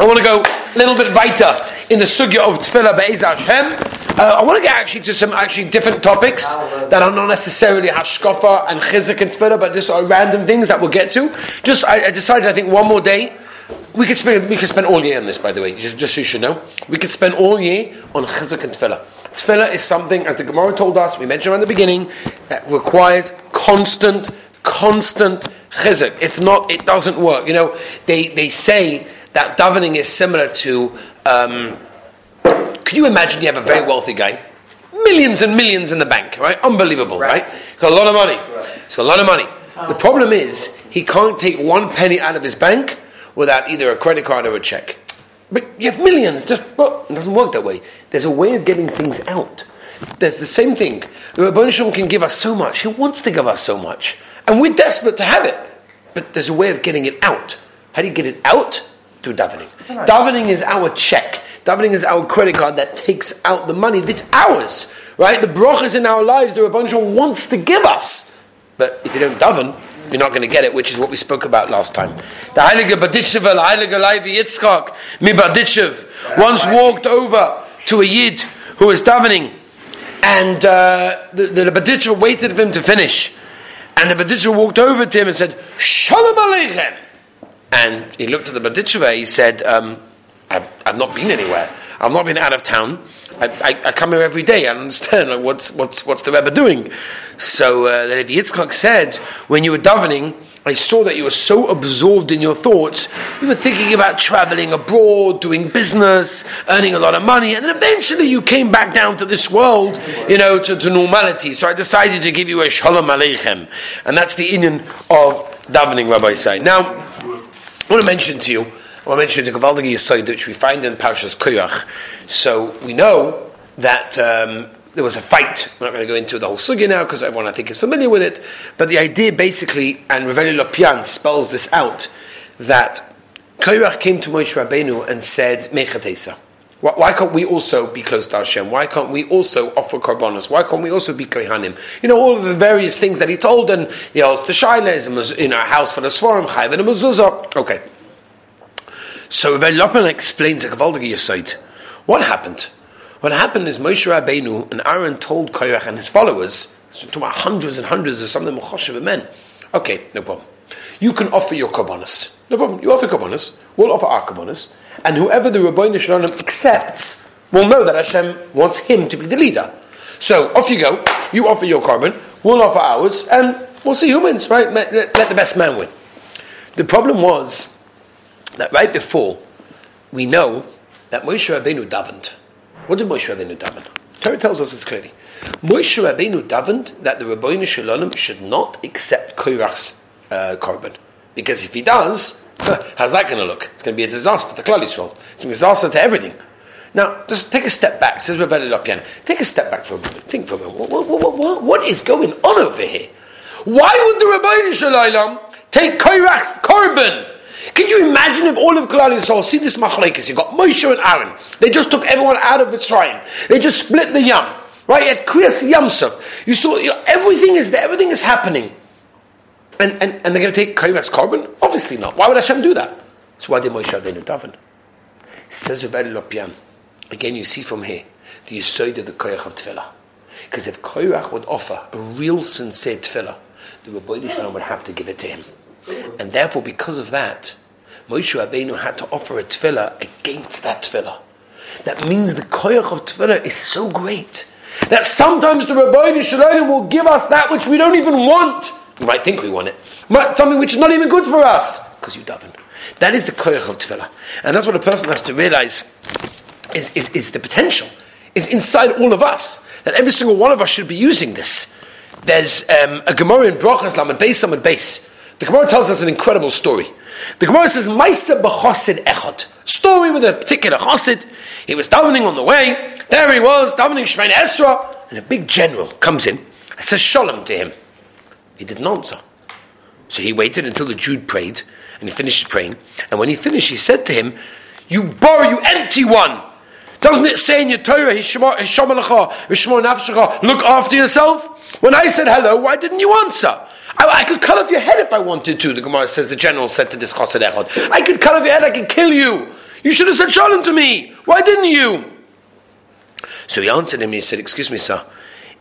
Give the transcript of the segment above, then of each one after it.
I want to go a little bit weiter in the sugya of Tefillah Be'ez Hashem. Uh, I want to get actually to some actually different topics that are not necessarily hashkafa and chizik and Tefillah, but just are random things that we'll get to. Just I, I decided I think one more day we could spend we could spend all year on this. By the way, just, just so you should know, we could spend all year on chizik and Tefillah. Tefillah is something, as the Gemara told us, we mentioned at the beginning, that requires constant, constant chizik. If not, it doesn't work. You know, they they say that davening is similar to. Um, could you imagine you have a very wealthy guy, millions and millions in the bank, right? Unbelievable, right? right? He's got a lot of money. He's got a lot of money. The problem is he can't take one penny out of his bank without either a credit card or a check. But you have millions. Just well, it doesn't work that way. There's a way of getting things out. There's the same thing. The Rabban can give us so much. He wants to give us so much, and we're desperate to have it. But there's a way of getting it out. How do you get it out? Through davening. Davening is our check. Davening is our credit card that takes out the money that's ours. Right? The brachas in our lives, the Rabban wants to give us. But if you don't daven, you're not going to get it, which is what we spoke about last time. The Heilige Berditchev, the Heilige Leivi Yitzchak, mi Berditchev, once walked over to a Yid who was davening, and uh, the, the, waited for him to finish. And the Berditchev walked over to him and said, Shalom Aleichem. And he looked at the Baditcheva, he said, um, I've, I've, not been anywhere. I've not been out of town. I, I, I come here every day. I understand like, what's, what's, what's the Rebbe doing. So uh, the Levi Yitzchak said, when you were davening, I saw that you were so absorbed in your thoughts, you were thinking about traveling abroad, doing business, earning a lot of money, and then eventually you came back down to this world, you know, to, to normality. So I decided to give you a shalom aleichem. And that's the Indian of davening, Rabbi Say. Now, I want to mention to you, I want to mention the Gavaldige Yisoid, which we find in Parshas Korach. So we know that um, there was a fight. We're not going to go into the whole sugya now because everyone I think is familiar with it. But the idea basically, and Reveli Lopian spells this out, that Korach came to Moshe Rabbeinu and said, Mechatesa. Why can't we also be close to Hashem? Why can't we also offer korbanos? Why can't we also be kohanim? You know, all of the various things that he told, and he asked the shaila in a house for the svarim, chayv and a mezuzah. Okay. So Rav Lopian explains a Gavaldige Yisoid. What happened? What happened is Moshe Rabbeinu and Aaron told Korach and his followers, so to hundreds and hundreds of some of them were men, okay, no problem. You can offer your korbanos. No problem. You offer korbanos. We'll offer our korbanos. And whoever the Rabbi Shalom accepts will know that Hashem wants him to be the leader. So off you go. You offer your korban. We'll offer ours, and we'll see who wins. Right? Let, the best man win. The problem was that right before we know that Moshe Rabbeinu davened. What did Moshe Rabbeinu daven? Torah tells us this clearly. Moshe Rabbeinu davened that the Rabbeinu Shalom should not accept Korach's uh, korban because if he does, How's that going to look? It's going to be a disaster to Klal Yisrael. It's a disaster to everything. Now, just take a step back, says Rabbi Lopian. Take a step back for a moment. Think for a moment. What, what, what, what is going on over here? Why would the Rabbi Shalom take Korach's korban? Can you imagine if all of Klal Yisrael see this machlekes? You got Moshe and Aaron. They just took everyone out of Mitzrayim. They just split the yam. Right at Kriyas Yamsuf. You saw you everything is there. Everything is happening. And, and, and they're going to take Kaimas korban? Obviously not. Why would Hashem do that? So why did Moshe Rabbeinu daven? Says Rabbi Lopian. Again, you see from here the Yisoid of the Koyach of Tefillah. Because if Korach would offer a real sincere Tefillah, the Shalom would have to give it to him. And therefore, because of that, Moshe Rabbeinu had to offer a Tefillah against that Tefillah. That means the Koyach of Tefillah is so great that sometimes the Rabbi Shalom will give us that which we don't even want might think we want it. But something which is not even good for us, because you daven. That is the koyach of tefillah. And that's what a person has to realize is, is, is the potential, is inside all of us. That every single one of us should be using this. There's um, a Gemara in Brachas, Lamed Beis, Lamed Beis. The Gemara tells us an incredible story. The Gemara says, Maisa b'chosid echot. Story with a particular chosid. He was davening on the way. There he was, davening Shemay Esra. And a big general comes in and says shalom to him. He didn't answer. So he waited until the Jude prayed, and he finished praying. And when he finished, he said to him, You bar, you empty one! Doesn't it say in your Torah, look after yourself? When I said hello, why didn't you answer? I, I, could cut off your head if I wanted to, the Gemara says, the general said to this Chassid Echad. I could cut off your head, I could kill you. You should have said shalom to me. Why didn't you? So he answered him and he said, Excuse me, sir,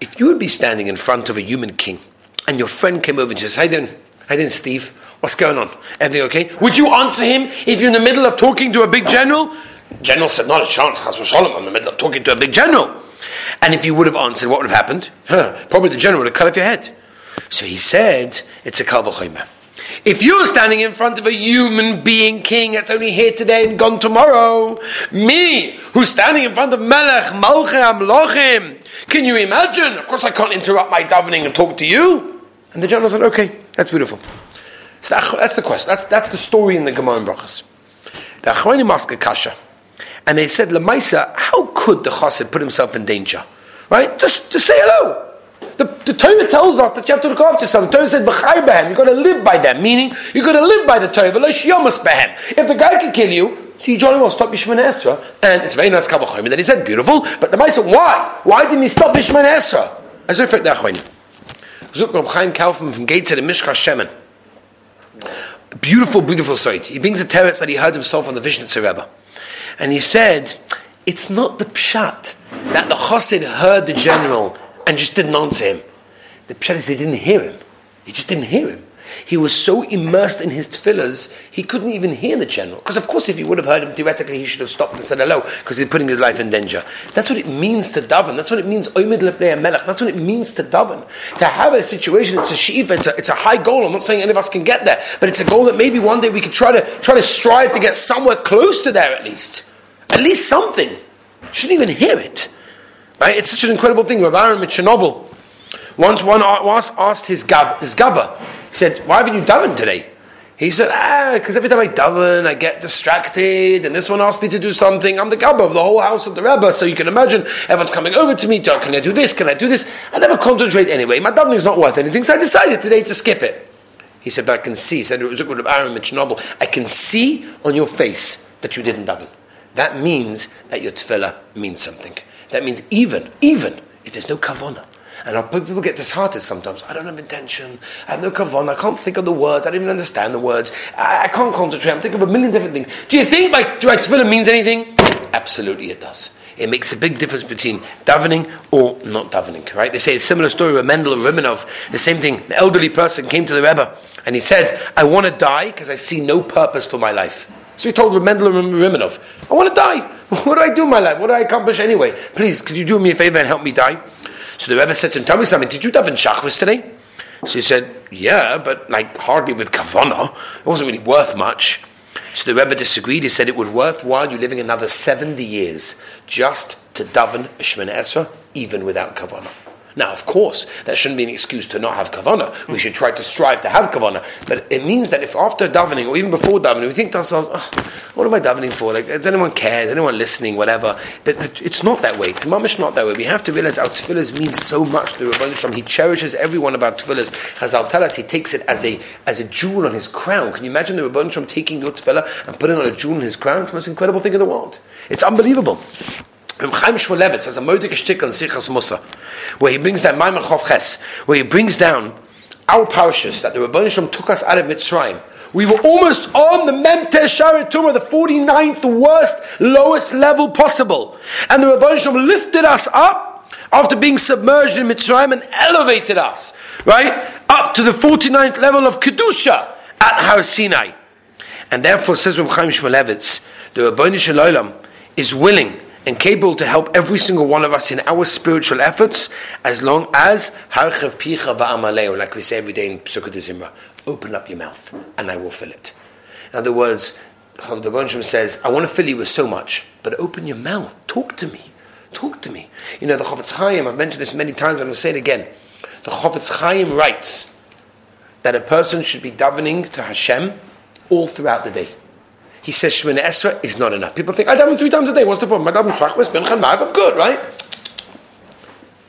if you would be standing in front of a human king and your friend came over and says, doing? How you doing, Steve? What's going on? Everything okay? Would you answer him if you're in the middle of talking to a big general? General said, Not a chance, Chas Shalom, I'm in the middle of talking to a big general. And if you would have answered, what would have happened? Huh, probably the general would have cut off your head. So he said, It's a Kalvachomer. If you're standing in front of a human being king that's only here today and gone tomorrow, me, who's standing in front of Melech, Malchim, Amlochim, can you imagine? Of course I can't interrupt my davening and talk to you. And the general said, okay, that's beautiful. So that's the question. That's, that's the story in the Gemara in Brachas. The Achronim asked a kasha. And they said, Lamaisa, how could the chassid put himself in danger? Right? Just, just say hello. The, the Torah tells us that you have to look after yourself. The Torah said, "B'chai behem." You've got to live by them. Meaning, you've got to live by the Torah. behem. If the guy can kill you, so you jolly well stop Yishman Esra. And it's very nice kavachim. And then he said, beautiful. But the Maisa, why? Why didn't he stop Yishman Esra? As if it achronim. Zuk Rab Chaim Kaufman from Gates at Mishka Shemen. Beautiful, beautiful sight. He brings a teretz that he heard himself on the Vishnitzer Rebbe. And he said, it's not the pshat that the chassid heard the general and just didn't answer him. The pshat is they didn't hear him. He just didn't hear him. He was so immersed in his tefillahs, he couldn't even hear the general. Because, of course, if he would have heard him, theoretically, he should have stopped and said hello, because he's putting his life in danger. That's what it means to daven. That's what it means, oimid melech. That's what it means to daven. To have a situation, it's a shiva, it's a, it's a high goal. I'm not saying any of us can get there, but it's a goal that maybe one day we could try to, try to strive to get somewhere close to there at least. At least something. Shouldn't even hear it. Right? It's such an incredible thing. Rav Aaron Chernobyl. Once one asked his, gab, his gabba, he said, Why haven't you davened today? He said, Ah, because every time I daven, I get distracted, and this one asked me to do something. I'm the gabba of the whole house of the Rebbe, so you can imagine everyone's coming over to me. Can I do this? Can I do this? I never concentrate anyway. My davening is not worth anything, so I decided today to skip it. He said, But I can see, he said, Aaron I can see on your face that you didn't daven. That means that your tefillah means something. That means even, even if there's no kavana. And people get disheartened sometimes. I don't have intention. I have no kavanah. I can't think of the words. I don't even understand the words. I, I can't concentrate. I'm thinking of a million different things. Do you think my, my tefillah means anything? Absolutely, it does. It makes a big difference between davening or not davening. Right? They say a similar story with Mendel or Rimanov. The same thing. An elderly person came to the Rebbe and he said, "I want to die because I see no purpose for my life." So he told Mendel Rimanov, I want to die. What do I do in my life? What do I accomplish anyway? Please, could you do me a favor and help me die? So the Rebbe said to him, Tell me something, did you daven Shachris today? So he said, Yeah, but like hardly with kavana. It wasn't really worth much. So the Rebbe disagreed. He said it would worthwhile you living another 70 years just to daven Shemana Esra, even without kavana. Now, of course, that shouldn't be an excuse to not have kavana. We should try to strive to have kavana. But it means that if after davening or even before davening, we think to ourselves, oh, what am I davening for? Like, does anyone care? Is anyone listening? Whatever. That, it's not that way. It's mamish not that way. We have to realize our tefillahs mean so much to Rabbi Shalom. He cherishes everyone about tefillahs. Chazal tell us he takes it as a as a jewel on his crown. Can you imagine the Rabbi Shalom taking your tefillah and putting on a jewel on his crown? It's the most incredible thing in the world. It's unbelievable. Has a shtick on Sichas Mussar, where he brings down Maimon Ches, where he brings down our parashas that the Rebbeinu Shalom took us out of Mitzrayim. We were almost on the Memte Sharet Tumah, the 49th worst, lowest level possible. And the Rebbeinu Shalom lifted us up after being submerged in Mitzrayim and elevated us, right, up to the 49th level of Kedusha at Har Sinai. And therefore, says Reb Chaim Shmulevitz, the Rebbeinu Shalom is willing and capable to help every single one of us in our spiritual efforts as long as harchev picha va'amaleo, like we say every day in Pesukah Zimra, open up your mouth and I will fill it. In other words, the Bonsham says, I want to fill you with so much, but open your mouth, talk to me, talk to me. You know, the Chofetz Chaim, I've mentioned this many times, but I'm going to say it again. The Chofetz Chaim writes that a person should be davening to Hashem all throughout the day he says Shemini Esra is not enough. People think, I daven three times a day, what's the problem? I daven Shachmas, Binchan, Ma'av, I'm good, right?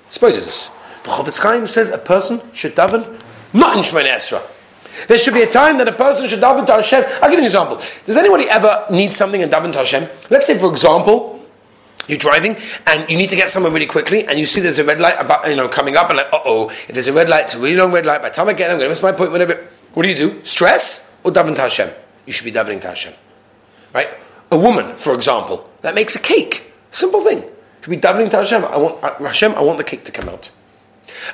Spoiled this. The Chofetz Chaim says a person should daven not in Shemini Esra. There should be a time that a person should daven to Hashem. I'll give you an example. Does anybody ever need something and daven to Hashem? Let's say, for example, you're driving and you need to get somewhere really quickly, and you see there's a red light about you know coming up, and like, uh oh, if there's a red light, it's a really long red light. By the time I get there, I'm going to miss my appointment. Whatever. What do you do? Stress or daven to Hashem? You should be davening to Hashem right? a woman, for example, that makes a cake. Simple thing. Should be davening to Hashem. I want uh, Hashem. I want the cake to come out.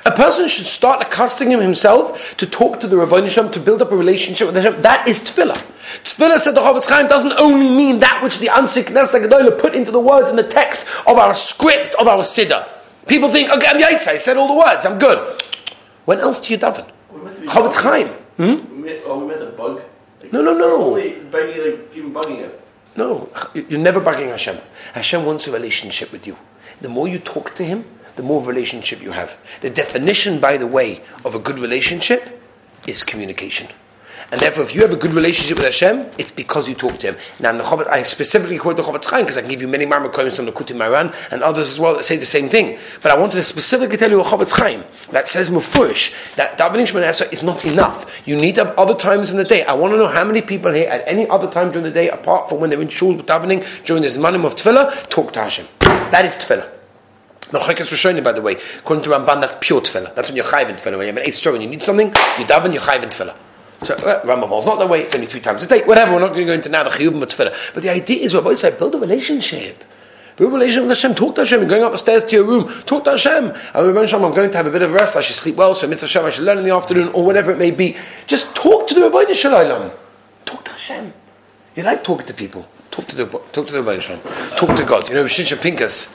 A person should start accustoming himself to talk to the Rabbi Shem, to build up a relationship with Hashem. That is tefillah. Tefillah, said the Chofetz Chaim, doesn't only mean that which the Ansik Knesset Gedolah put into the words in the text of our script, of our Siddur. People think, okay, I'm Yaitz, I said all the words, I'm good. When else do you daven? Chofetz Chaim. Hmm? We oh, we met a bug. Like, no, no, no. Begging, like, people bugging it. No, you're never bugging Hashem. Hashem wants a relationship with you. The more you talk to Him, the more relationship you have. The definition, by the way, of a good relationship is communication. And therefore, if you have a good relationship with Hashem, it's because you talk to Him. Now, Chofet, I specifically quote the Chofetz Chaim because I can give you many Marmar from the Kuti Maran and others as well that say the same thing. But I wanted to specifically tell you a Chofetz Chaim that says Mufurish that davening Shemona Esrei is not enough. You need to have other times in the day. I want to know how many people here at any other time during the day, apart from when they're in shul davening during this manim of tefillah, talk to Hashem. That is tefillah. Melchikes Rishonim, by the way, according to Ramban, that's pure tefillah. That's when you're chayv in tefillah. When you have an eighth story and you need something, you daven, you're chayv in tefillah. So uh, Rambam's not that way. It's only three times a day. Whatever. We're not going to go into now the chiyuvim of tefillah. But the idea is, Rabbi said, build a relationship. Build a relationship with Hashem. Talk to Hashem. You're going up the stairs to your room. Talk to Hashem. And Rabbi Hashem, I'm going to have a bit of rest. I should sleep well. So mitzvah Hashem, I should learn in the afternoon or whatever it may be. Just talk to the Rabbi Shalom. Talk to Hashem. You like talking to people. Talk to the talk to the Rabbi Shalom. Talk to God. You know, Shimshon Pincus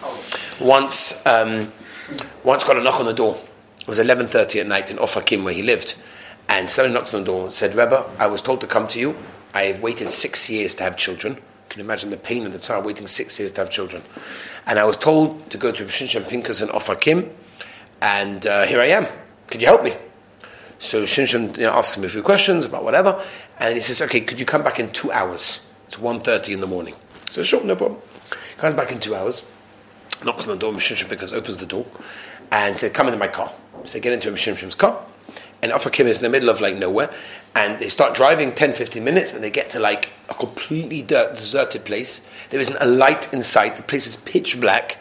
once um, once got a knock on the door. It was 11.30 at night in Ofakim where he lived. And someone knocked on the door and said, Rebbe, I was told to come to you. I have waited six years to have children. You can imagine the pain of the time waiting six years to have children. And I was told to go to Shimshon Pincus in Ofakim, and uh, here I am. Could you help me? So Shimshon you know, asks me a few questions about whatever, and he says, okay, could you come back in two hours? It's 1.30 in the morning. So sure, no problem. Comes back in two hours, knocks on the door, Shimshon Pincus opens the door, and said, come into my car. So they get into Shimshon's car, and Ofakim is in the middle of like nowhere, and they start driving 10, 15 minutes, and they get to like a completely dirt, deserted place. There isn't a light in sight. The place is pitch black.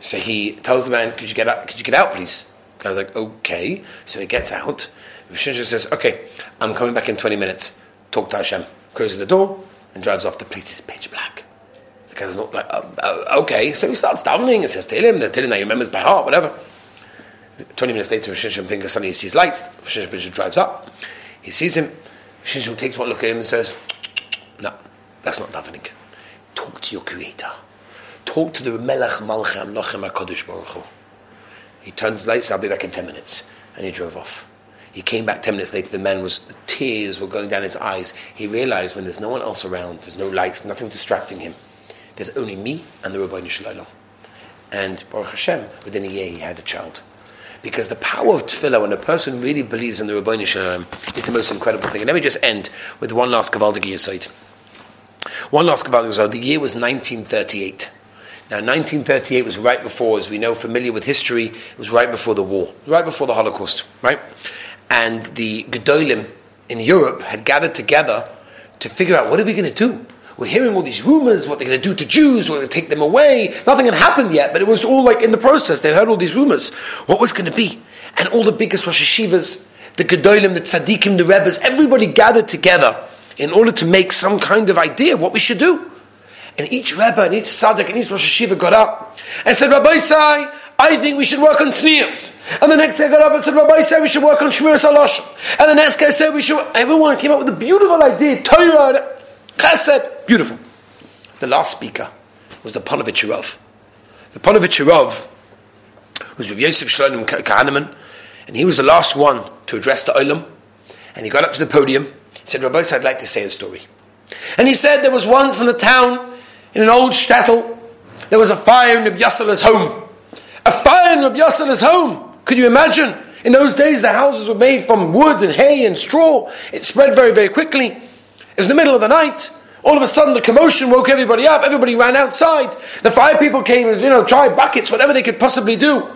So he tells the man, "Could you get out? Could you get out, please?" The guy's like, "Okay." So he gets out. Vishinsha says, "Okay, I'm coming back in 20 minutes. Talk to Hashem." Closes the door and drives off. The place is pitch black. The guy's not like, oh, "Okay." So he starts davening and says, "Tell him, tell him that he remembers by heart, whatever." 20 minutes later, Shishim Pinka suddenly sees lights. Shishim Pinka drives up. He sees him. Shishim takes one look at him and says, No, that's not davening. Talk to your Creator. Talk to the Melech Malchem Lochem HaKadosh Baruch Hu. He turns lights, I'll be back in 10 minutes. And he drove off. He came back 10 minutes later, the man was, the tears were going down his eyes. He realized when there's no one else around, there's no lights, nothing distracting him, there's only me and the Rabbi Shalom. And Baruch Hashem, within a year, he had a child. Because the power of tefillah, when a person really believes in the Rabbi Shalom, is the most incredible thing. And let me just end with one last Kavaldik Yisait. One last Kavaldik Yisait. The year was 1938. Now, 1938 was right before, as we know, familiar with history, it was right before the war, right before the Holocaust, right? And the Gedolim in Europe had gathered together to figure out what are we going to do? We're hearing all these rumors, what they're going to do to Jews, they're going to take them away. Nothing had happened yet, but it was all like in the process. They heard all these rumors. What was going to be? And all the biggest Rosh Hashivas, the Gedolim, the Tzaddikim, the Rebbes, everybody gathered together in order to make some kind of idea of what we should do. And each Rebbe and each Tzaddik and each Rosh Hashiva got up and said, Rabbi Sai, I think we should work on tznius. And the next guy got up and said, Rabbi said we should work on shmiras halosh. And the next guy said we should. Everyone came up with a beautiful idea. Torah, chesed, beautiful. The last speaker was the Panovich Rav. The Panovich Rav was with Yosef Shlomo Kahaneman, and he was the last one to address the Olam. And he got up to the podium. He said, Rabbi, I'd like to say a story. And he said there was once in a town, in an old shtetl, there was a fire in Rabbi Yassala's home. A fire in Rabbi Yassala's home. Could you imagine? In those days, the houses were made from wood and hay and straw. It spread very, very quickly. It was in the middle of the night. All of a sudden, the commotion woke everybody up. Everybody ran outside. The fire people came and, you know, tried buckets, whatever they could possibly do.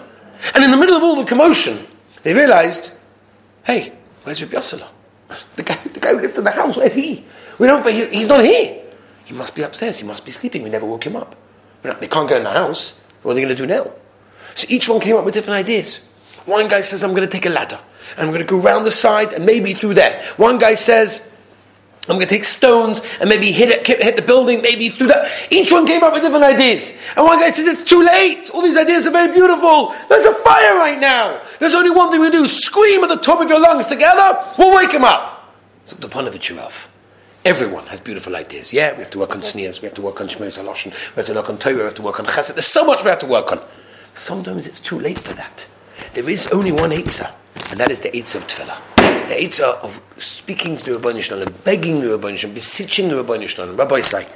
And in the middle of all the commotion, they realized, hey, where's Rabbi Yassala? The guy, the guy who lives in the house, where's he? We don't, he's not here. He must be upstairs. He must be sleeping. We never woke him up. They can't go in the house. What are they going to do now? So each one came up with different ideas. One guy says, I'm going to take a ladder. And I'm going to go round the side and maybe through there. One guy says, I'm going to take stones and maybe hit it, hit the building, maybe through that. Each one came up with different ideas. And one guy says, it's too late. All these ideas are very beautiful. There's a fire right now. There's only one thing we do. Scream at the top of your lungs together. We'll wake him up. So the Panovich Rav. Everyone has beautiful ideas. Yeah, we have to work on sneers, we have to work on shmeres haloshin, we have to work on Torah, we have to work on chesed. There's so much we have to work on. Sometimes it's too late for that. There is only one Eitzah, and that is the Eitzah of Tefillah the Eitzah of speaking to the Rabbi Shalom, begging the Rabbi Shalom, beseeching the Rabbi Shalom. Rabbi say,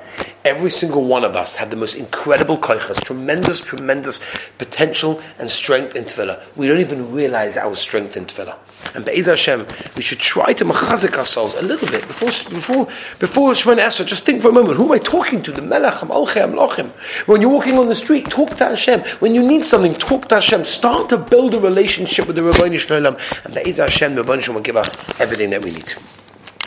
every single one of us have the most incredible koichas, tremendous, tremendous potential and strength in tefillah. We don't even realize our strength in tefillah. And Be'ez Hashem, we should try to machazik ourselves a little bit before before before Shemon Esra. Just think for a moment: Who am I talking to? The Melech Hamalchem Lochim. When you're walking on the street, talk to Hashem. When you need something, talk to Hashem. Start to build a relationship with the Rabbi Shalom, and Be'ez Hashem, the Rabbi Shalom will give us everything that we need.